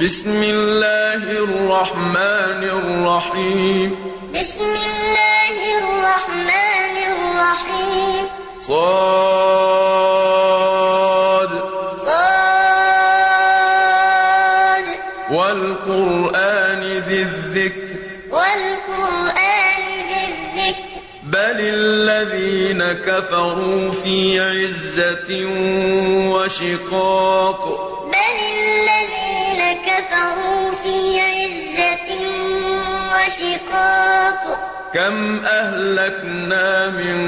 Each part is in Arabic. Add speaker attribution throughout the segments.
Speaker 1: بسم الله الرحمن الرحيم
Speaker 2: بسم الله الرحمن الرحيم
Speaker 1: صاد
Speaker 2: صاد
Speaker 1: والقرآن ذي الذكر
Speaker 2: والقرآن ذي الذكر
Speaker 1: بل الذين كفروا في عزة وشقاق كم أهلكنا من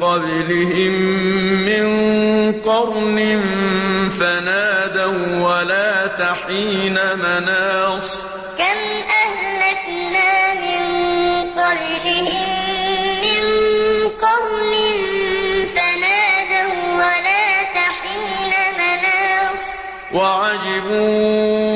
Speaker 1: قبلهم من قرن فنادوا ولا تحين مناص
Speaker 2: كم أهلكنا من قبلهم من قرن فنادوا ولا تحين مناص
Speaker 1: وعجبوا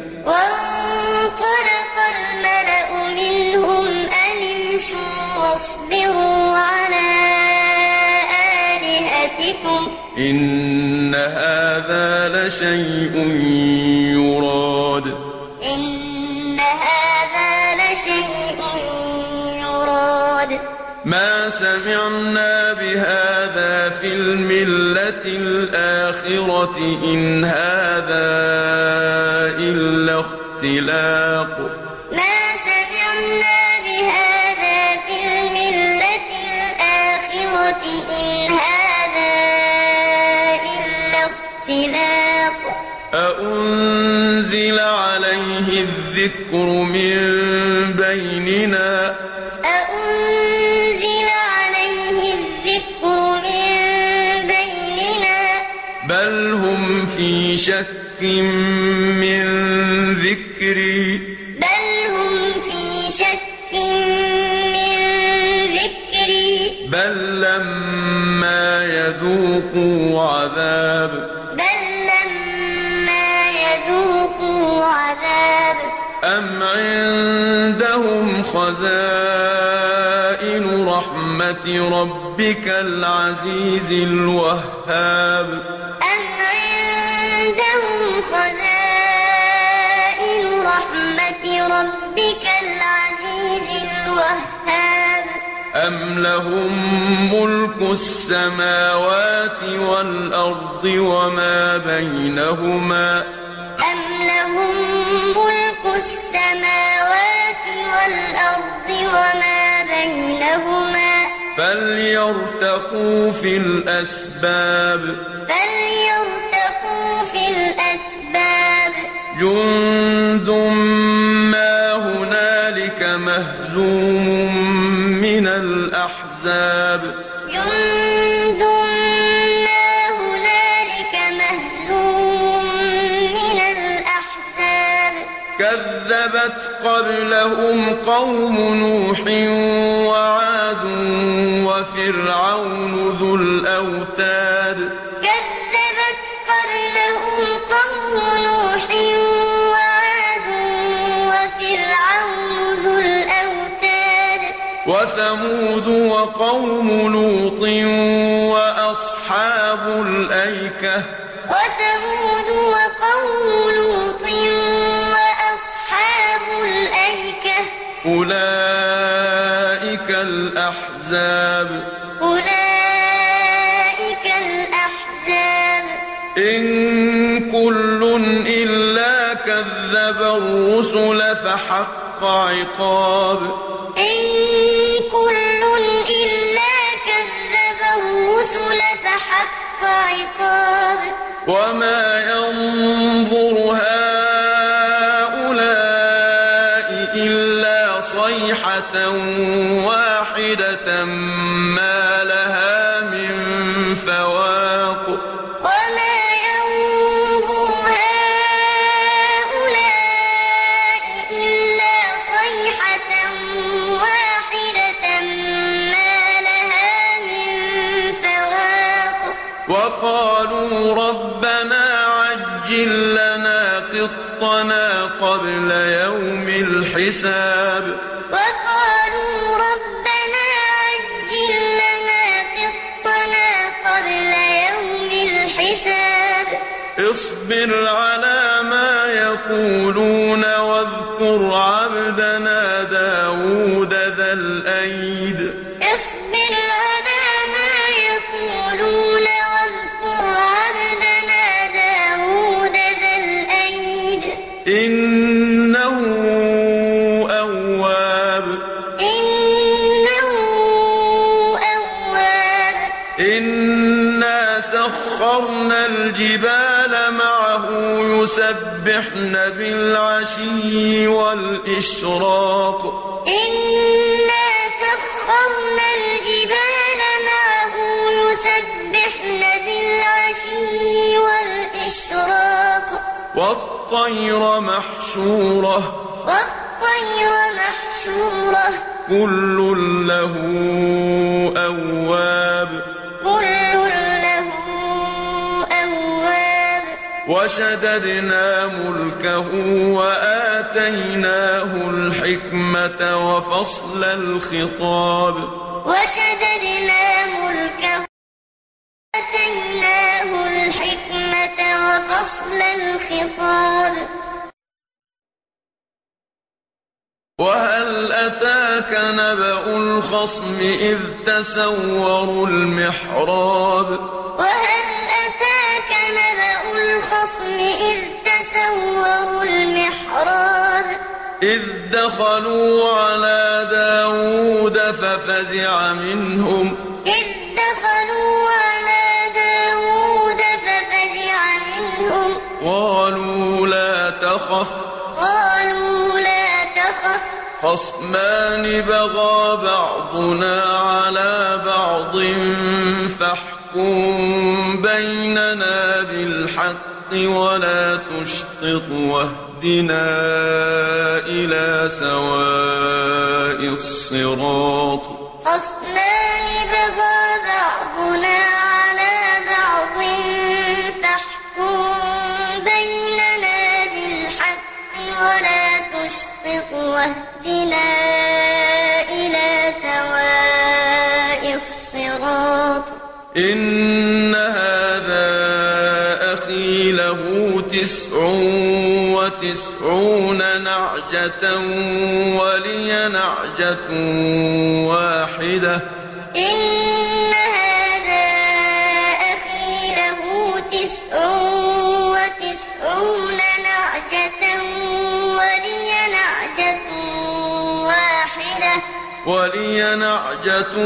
Speaker 1: لشيء يراد.
Speaker 2: إن هذا لشيء يراد.
Speaker 1: ما سمعنا بهذا في الملة الآخرة إن هذا إلا اختلاق. الذكر من بيننا.
Speaker 2: أأنزل عليه الذكر من بيننا.
Speaker 1: بل هم في شك من ذكري ربك العزيز الوهاب.
Speaker 2: أم عندهم خزائن رحمة ربك العزيز الوهاب.
Speaker 1: أم لهم ملك السماوات والأرض وما بينهما فليرتقوا في الأسباب
Speaker 2: فليرتقوا في الأسباب
Speaker 1: جند ما هنالك مهزوم من الأحزاب
Speaker 2: جند ما هنالك مهزوم من الأحزاب
Speaker 1: كذبت قبلهم قوم نوح وفرعون ذو الأوتاد.
Speaker 2: كذبت قبلهم قوم نوح وعاد وفرعون ذو الأوتاد.
Speaker 1: وثمود وقوم لوط وأصحاب الأيكة.
Speaker 2: وثمود وقوم لوط وأصحاب الأيكة.
Speaker 1: أولئك الأحزاب.
Speaker 2: أولئك الأحزاب.
Speaker 1: إن كل إلا كذب الرسل فحق عقاب.
Speaker 2: إن كل إلا كذب الرسل فحق عقاب.
Speaker 1: وما ينظر هؤلاء إلا صيحة الحساب.
Speaker 2: وقالوا ربنا عجل لنا قطنا قبل يوم الحساب.
Speaker 1: اصبر على ما يقولون واذكر عبدنا داود يسبحن بالعشي والإشراق.
Speaker 2: إنا سخرنا الجبال معه يسبحن بالعشي والإشراق.
Speaker 1: والطير محشورة.
Speaker 2: والطير محشورة.
Speaker 1: كل له أواب. وشددنا ملكه وآتيناه الحكمة وفصل الخطاب.
Speaker 2: وشددنا ملكه آتيناه الحكمة وفصل الخطاب.
Speaker 1: وهل أتاك نبأ الخصم إذ تسوروا المحراب؟
Speaker 2: وهل الخصم إذ تسوروا المحراب.
Speaker 1: إذ دخلوا على داود ففزع منهم.
Speaker 2: إذ دخلوا على داود ففزع منهم.
Speaker 1: قالوا لا تخف.
Speaker 2: قالوا لا تخف.
Speaker 1: خصمان بغى بعضنا على بعض فاحكم بيننا بالحق. ولا تشطط واهدنا إلى سواء الصراط. وتسعون نعجة ولي نعجة واحدة.
Speaker 2: إن هذا أخي له تسع وتسعون نعجة ولي نعجة واحدة.
Speaker 1: ولي نعجة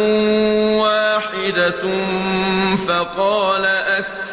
Speaker 1: واحدة فقال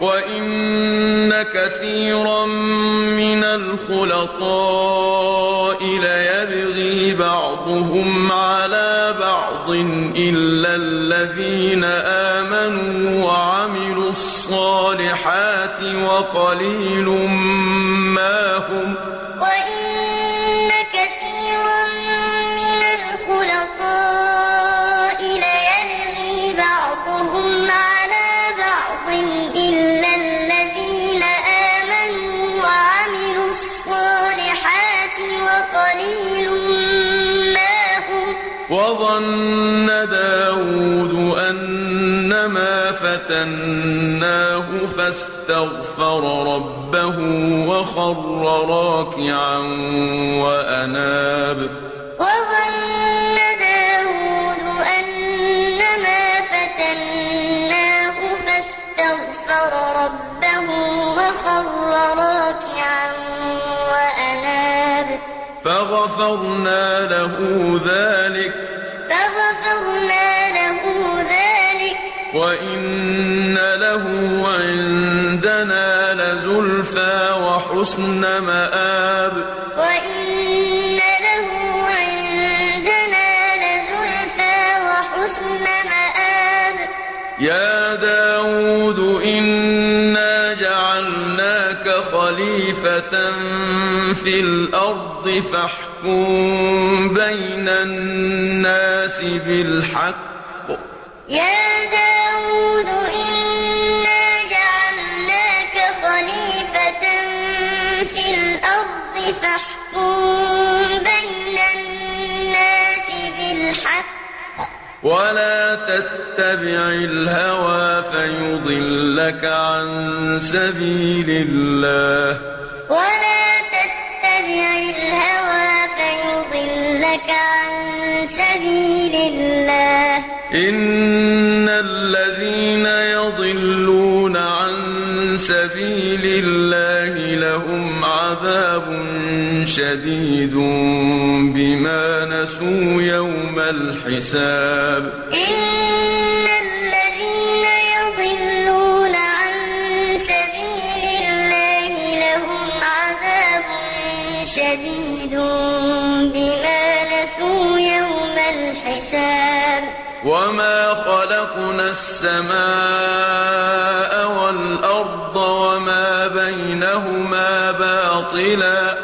Speaker 1: وإن كثيرا من الخلطاء ليبغي بعضهم على بعض إلا الذين آمنوا وعملوا الصالحات وقليل ما هم فاستغفر ربه وخر راكعا وأناب.
Speaker 2: وظن داود أنما فتناه فاستغفر ربه وخر راكعا وأناب.
Speaker 1: فغفرنا له ذلك.
Speaker 2: فغفرنا له ذلك.
Speaker 1: وإن له عندنا لزلفى وحسن مآب
Speaker 2: وإن له عندنا لزلفى وحسن مآب
Speaker 1: يا داود إنا جعلناك خليفة في الأرض فاحكم بين الناس بالحق
Speaker 2: يا
Speaker 1: تتبع الهوى فيضلك عن سبيل الله.
Speaker 2: ولا تتبع الهوى فيضلك عن سبيل الله.
Speaker 1: إن الذين يضلون عن سبيل الله لهم عذاب شديد بما نسوا يوم الحساب.
Speaker 2: إن
Speaker 1: السماء والأرض وما بينهما باطلا.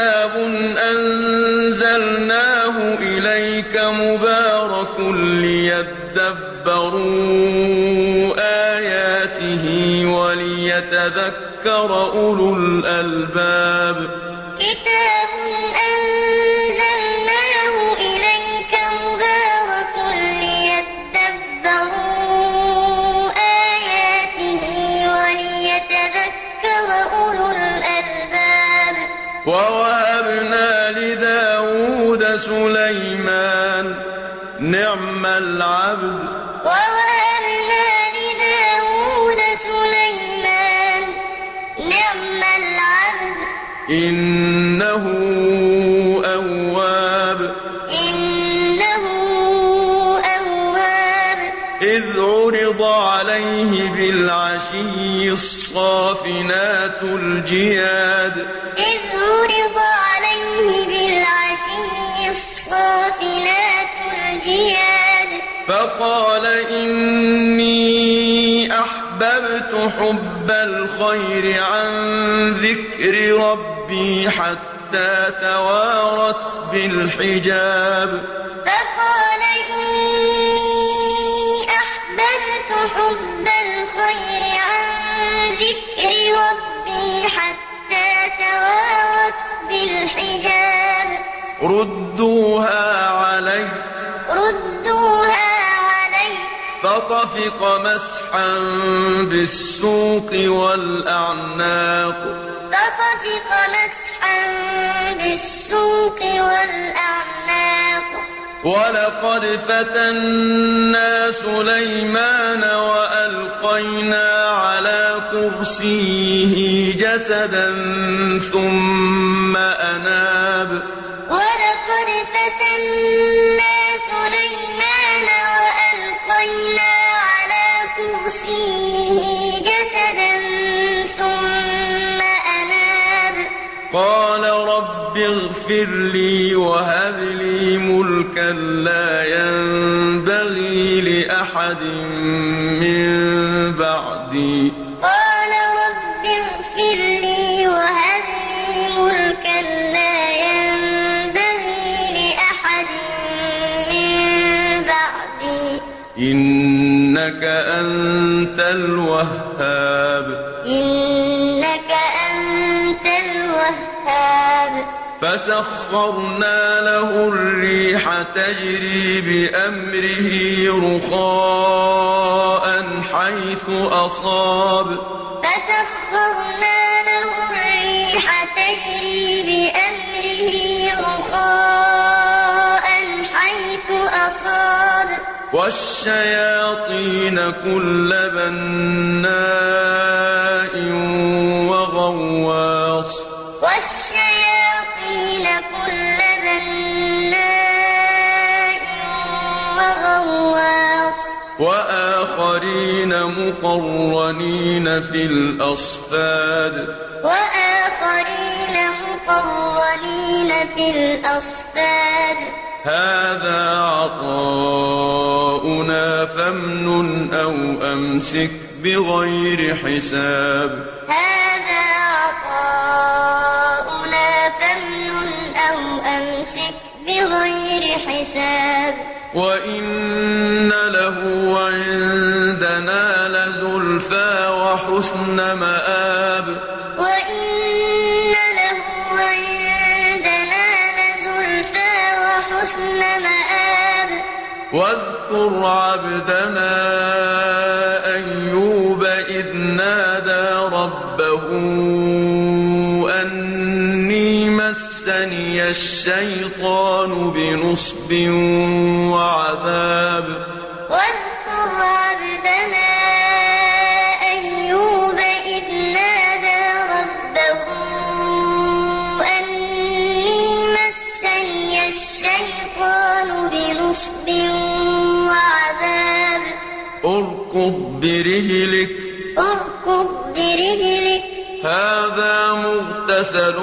Speaker 1: كتاب أنزلناه إليك مبارك ليدبروا آياته وليتذكر أولو الألباب
Speaker 2: كتاب
Speaker 1: سليمان نعم العبد.
Speaker 2: ووهبنا لداود سليمان نعم العبد.
Speaker 1: إنه أواب.
Speaker 2: إنه أواب.
Speaker 1: إذ عرض عليه بالعشي الصافنات الجياد. حب الخير عن ذكر ربي حتى توارت بالحجاب.
Speaker 2: فقال إني أحببت حب الخير عن ذكر ربي حتى توارت بالحجاب.
Speaker 1: ردوها علي.
Speaker 2: ردوها علي.
Speaker 1: فطفق مسحا بالسوق والأعناق.
Speaker 2: فطفق مسحا بالسوق والأعناق.
Speaker 1: ولقد فتنا سليمان وألقينا على كرسيه جسدا ثم أناب.
Speaker 2: ولقد فتنا
Speaker 1: اغفر لي وهب لي ملكا لا ينبغي لأحد من بعدي.
Speaker 2: قال رب اغفر لي وهب لي ملكا لا ينبغي لأحد من بعدي.
Speaker 1: إنك أنت الوهاب. فسخرنا له الريح تجري بأمره رخاء حيث أصاب.
Speaker 2: فسخرنا له الريح تجري بأمره رخاء حيث أصاب.
Speaker 1: والشياطين كل بناء وغواص.
Speaker 2: والشياطين كل بناء وغواص
Speaker 1: وآخرين مقرنين في الأصفاد
Speaker 2: وآخرين مقرنين في الأصفاد.
Speaker 1: هذا عطاؤنا فامنن أو أمسك بغير حساب. وإن له عندنا لزلفى وحسن مآب
Speaker 2: وإن له عندنا لزلفى وحسن مآب
Speaker 1: واذكر عبدنا أيوب إذ نادى ربه مسني الشيطان بنصب وعذاب.
Speaker 2: واذكر عبدنا أيوب إذ نادى ربه أني مسني الشيطان بنصب وعذاب.
Speaker 1: اركض برجلك.
Speaker 2: اركض برجلك.
Speaker 1: هذا مغتسل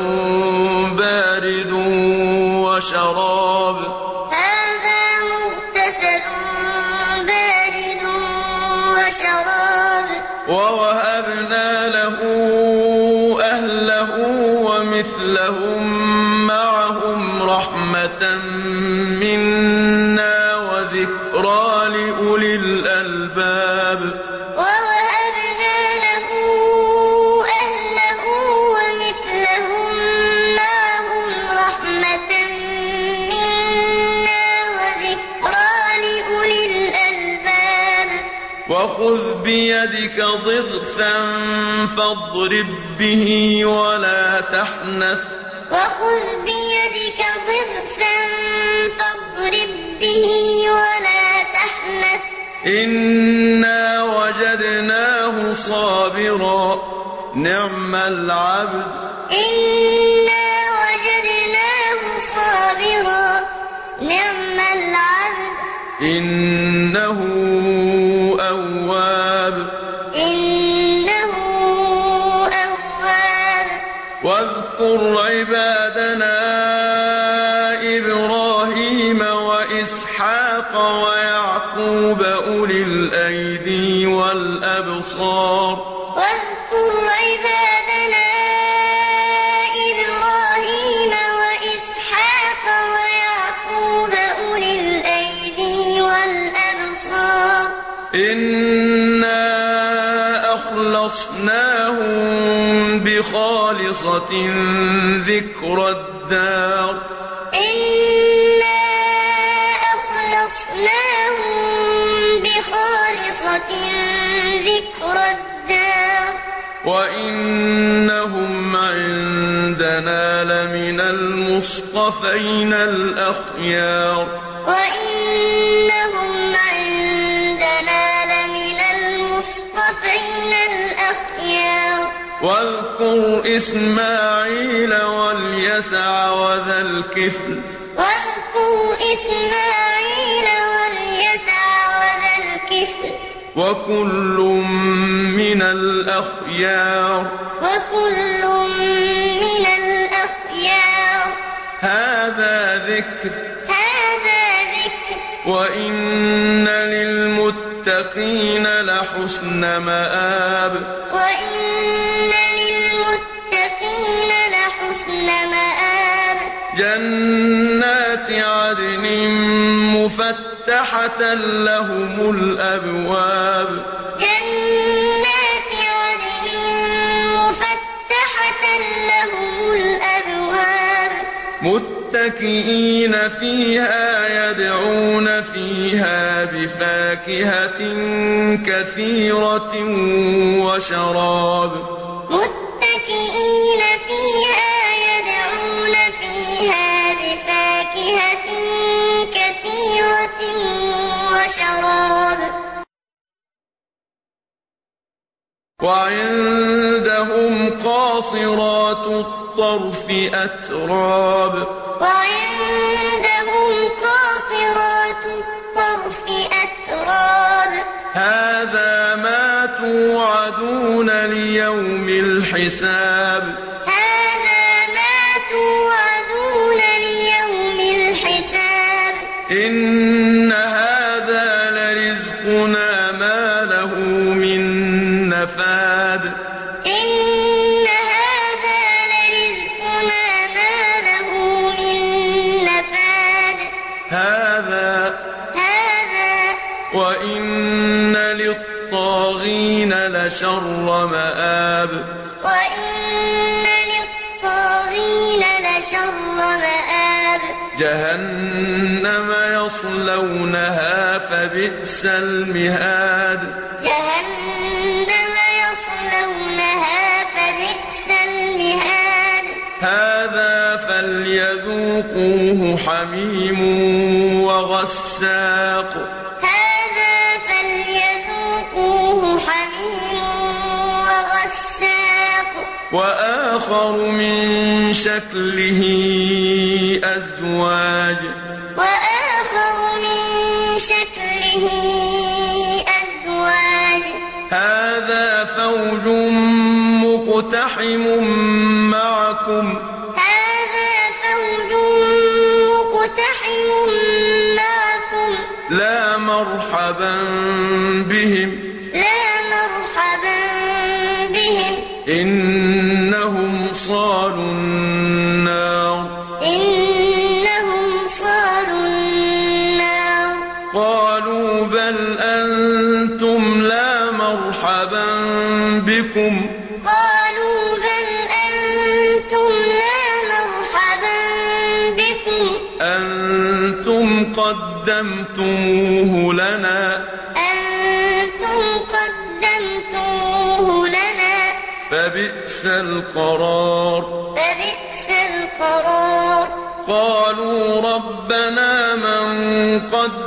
Speaker 1: وخذ بيدك ضغثا فاضرب به ولا تحنث.
Speaker 2: وخذ بيدك ضغثا فاضرب به ولا تحنث.
Speaker 1: إنا وجدناه صابرا. نعم العبد.
Speaker 2: إنا
Speaker 1: والأبصار
Speaker 2: واذكر عبادنا إبراهيم وإسحاق ويعقوب أولي الأيدي والأبصار.
Speaker 1: إنا أخلصناهم بخالصة
Speaker 2: اصطفينا الأخيار
Speaker 1: وإنهم عندنا لمن المصطفين الأخيار واذكر إسماعيل واليسع وذا الكفل
Speaker 2: واذكر إسماعيل واليسع وذا الكفل
Speaker 1: وكل من الأخيار
Speaker 2: وكل من
Speaker 1: هذا ذكر
Speaker 2: هذا ذكر
Speaker 1: وإن للمتقين لحسن مآب
Speaker 2: وإن للمتقين لحسن مآب
Speaker 1: جنات عدن مفتحة لهم الأبواب متكئين فيها يدعون فيها بفاكهة كثيرة وشراب.
Speaker 2: متكئين فيها يدعون فيها بفاكهة كثيرة وشراب.
Speaker 1: وعندهم قاصرات الطرف أتراب.
Speaker 2: وعندهم قاصرات الطرف أتراب.
Speaker 1: هذا ما توعدون ليوم الحساب. جهنم يصلونها فبئس المهاد.
Speaker 2: جهنم يصلونها فبئس المهاد.
Speaker 1: هذا فليذوقوه حميم وغساق. وآخر من شكله أزواج.
Speaker 2: وآخر من شكله أزواج.
Speaker 1: هذا فوج مقتحم معكم.
Speaker 2: هذا فوج مقتحم معكم.
Speaker 1: لا مرحبا بهم. بل أنتم لا مرحبا بكم؟
Speaker 2: قالوا بل أنتم لا مرحبا بكم.
Speaker 1: أنتم قدمتموه لنا.
Speaker 2: أنتم قدمتموه لنا.
Speaker 1: فبئس القرار.
Speaker 2: فبئس القرار.
Speaker 1: قالوا ربنا من قدم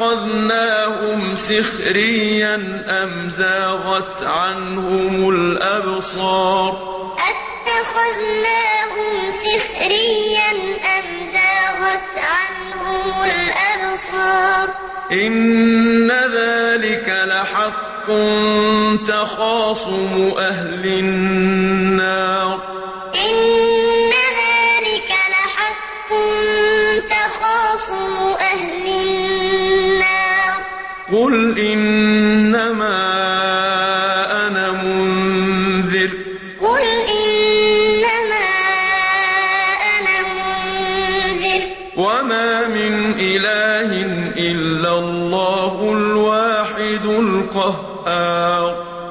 Speaker 1: أتخذناهم سخريا أم زاغت عنهم الأبصار؟
Speaker 2: أتخذناهم سخريا أم زاغت عنهم الأبصار؟
Speaker 1: إن ذلك لحق تخاصم أهل النار. وما من إله إلا الله الواحد القهار.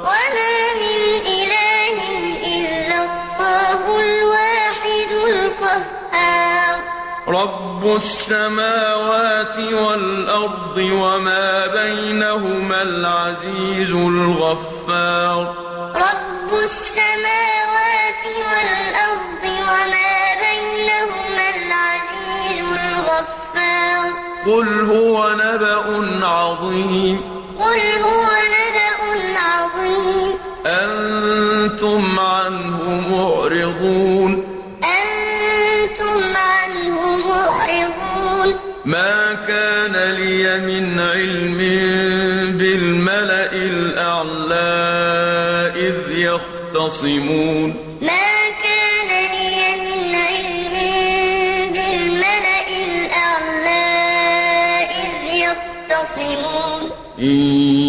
Speaker 2: وما من إله إلا الله الواحد القهار.
Speaker 1: رب السماوات والأرض وما بينهما العزيز الغفار. قل هو نبأ عظيم
Speaker 2: قل هو نبأ عظيم
Speaker 1: أنتم عنه معرضون
Speaker 2: أنتم عنه معرضون
Speaker 1: ما كان لي من علم بالملأ الأعلى إذ يختصمون إن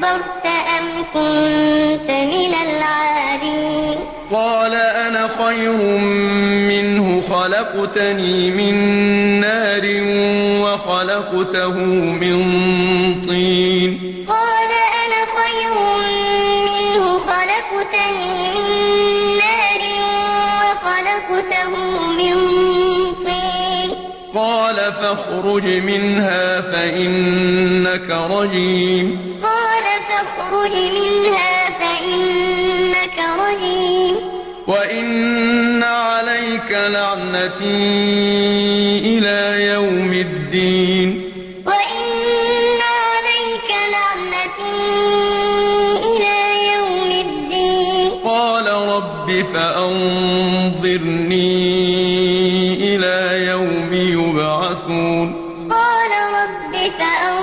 Speaker 2: أستكبرت أم كنت من العالين
Speaker 1: قال أنا خير منه خلقتني من نار وخلقته من طين.
Speaker 2: قال أنا خير منه خلقتني من نار وخلقته من طين.
Speaker 1: قال فاخرج منها فإنك رجيم.
Speaker 2: فاخرج منها فإنك رجيم.
Speaker 1: وإن عليك لعنتي إلى يوم الدين.
Speaker 2: وإن عليك لعنتي إلى يوم الدين.
Speaker 1: قال رب فأنظرني إلى يوم يبعثون.
Speaker 2: قال رب فأنظرني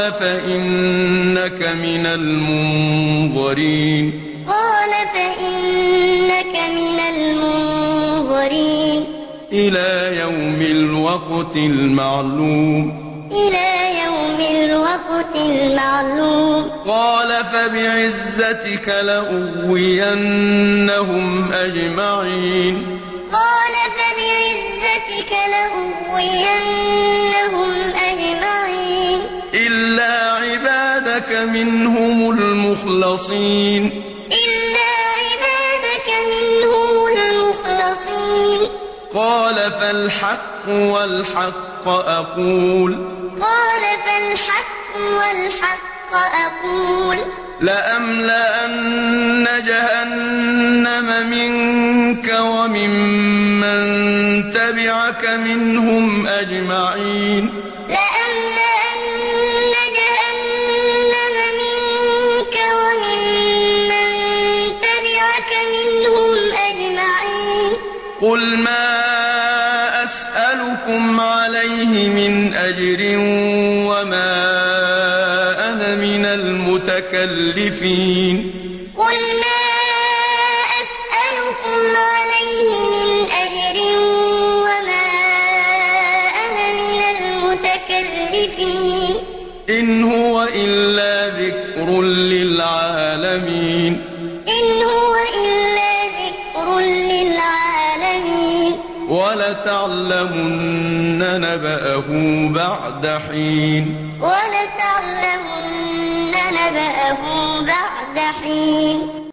Speaker 1: قال فإنك من المنظرين.
Speaker 2: قال فإنك من المنظرين.
Speaker 1: إلى يوم الوقت المعلوم.
Speaker 2: إلى يوم الوقت المعلوم.
Speaker 1: قال فبعزتك لأغوينهم أجمعين.
Speaker 2: قال فبعزتك لأغوينهم أجمعين
Speaker 1: إلا عبادك منهم المخلصين.
Speaker 2: إلا عبادك منهم المخلصين.
Speaker 1: قال فالحق والحق أقول.
Speaker 2: قال فالحق والحق أقول.
Speaker 1: لأملأن جهنم منك وممن تبعك منهم أجمعين. أجر وما أنا من المتكلفين.
Speaker 2: نبأه بعد حين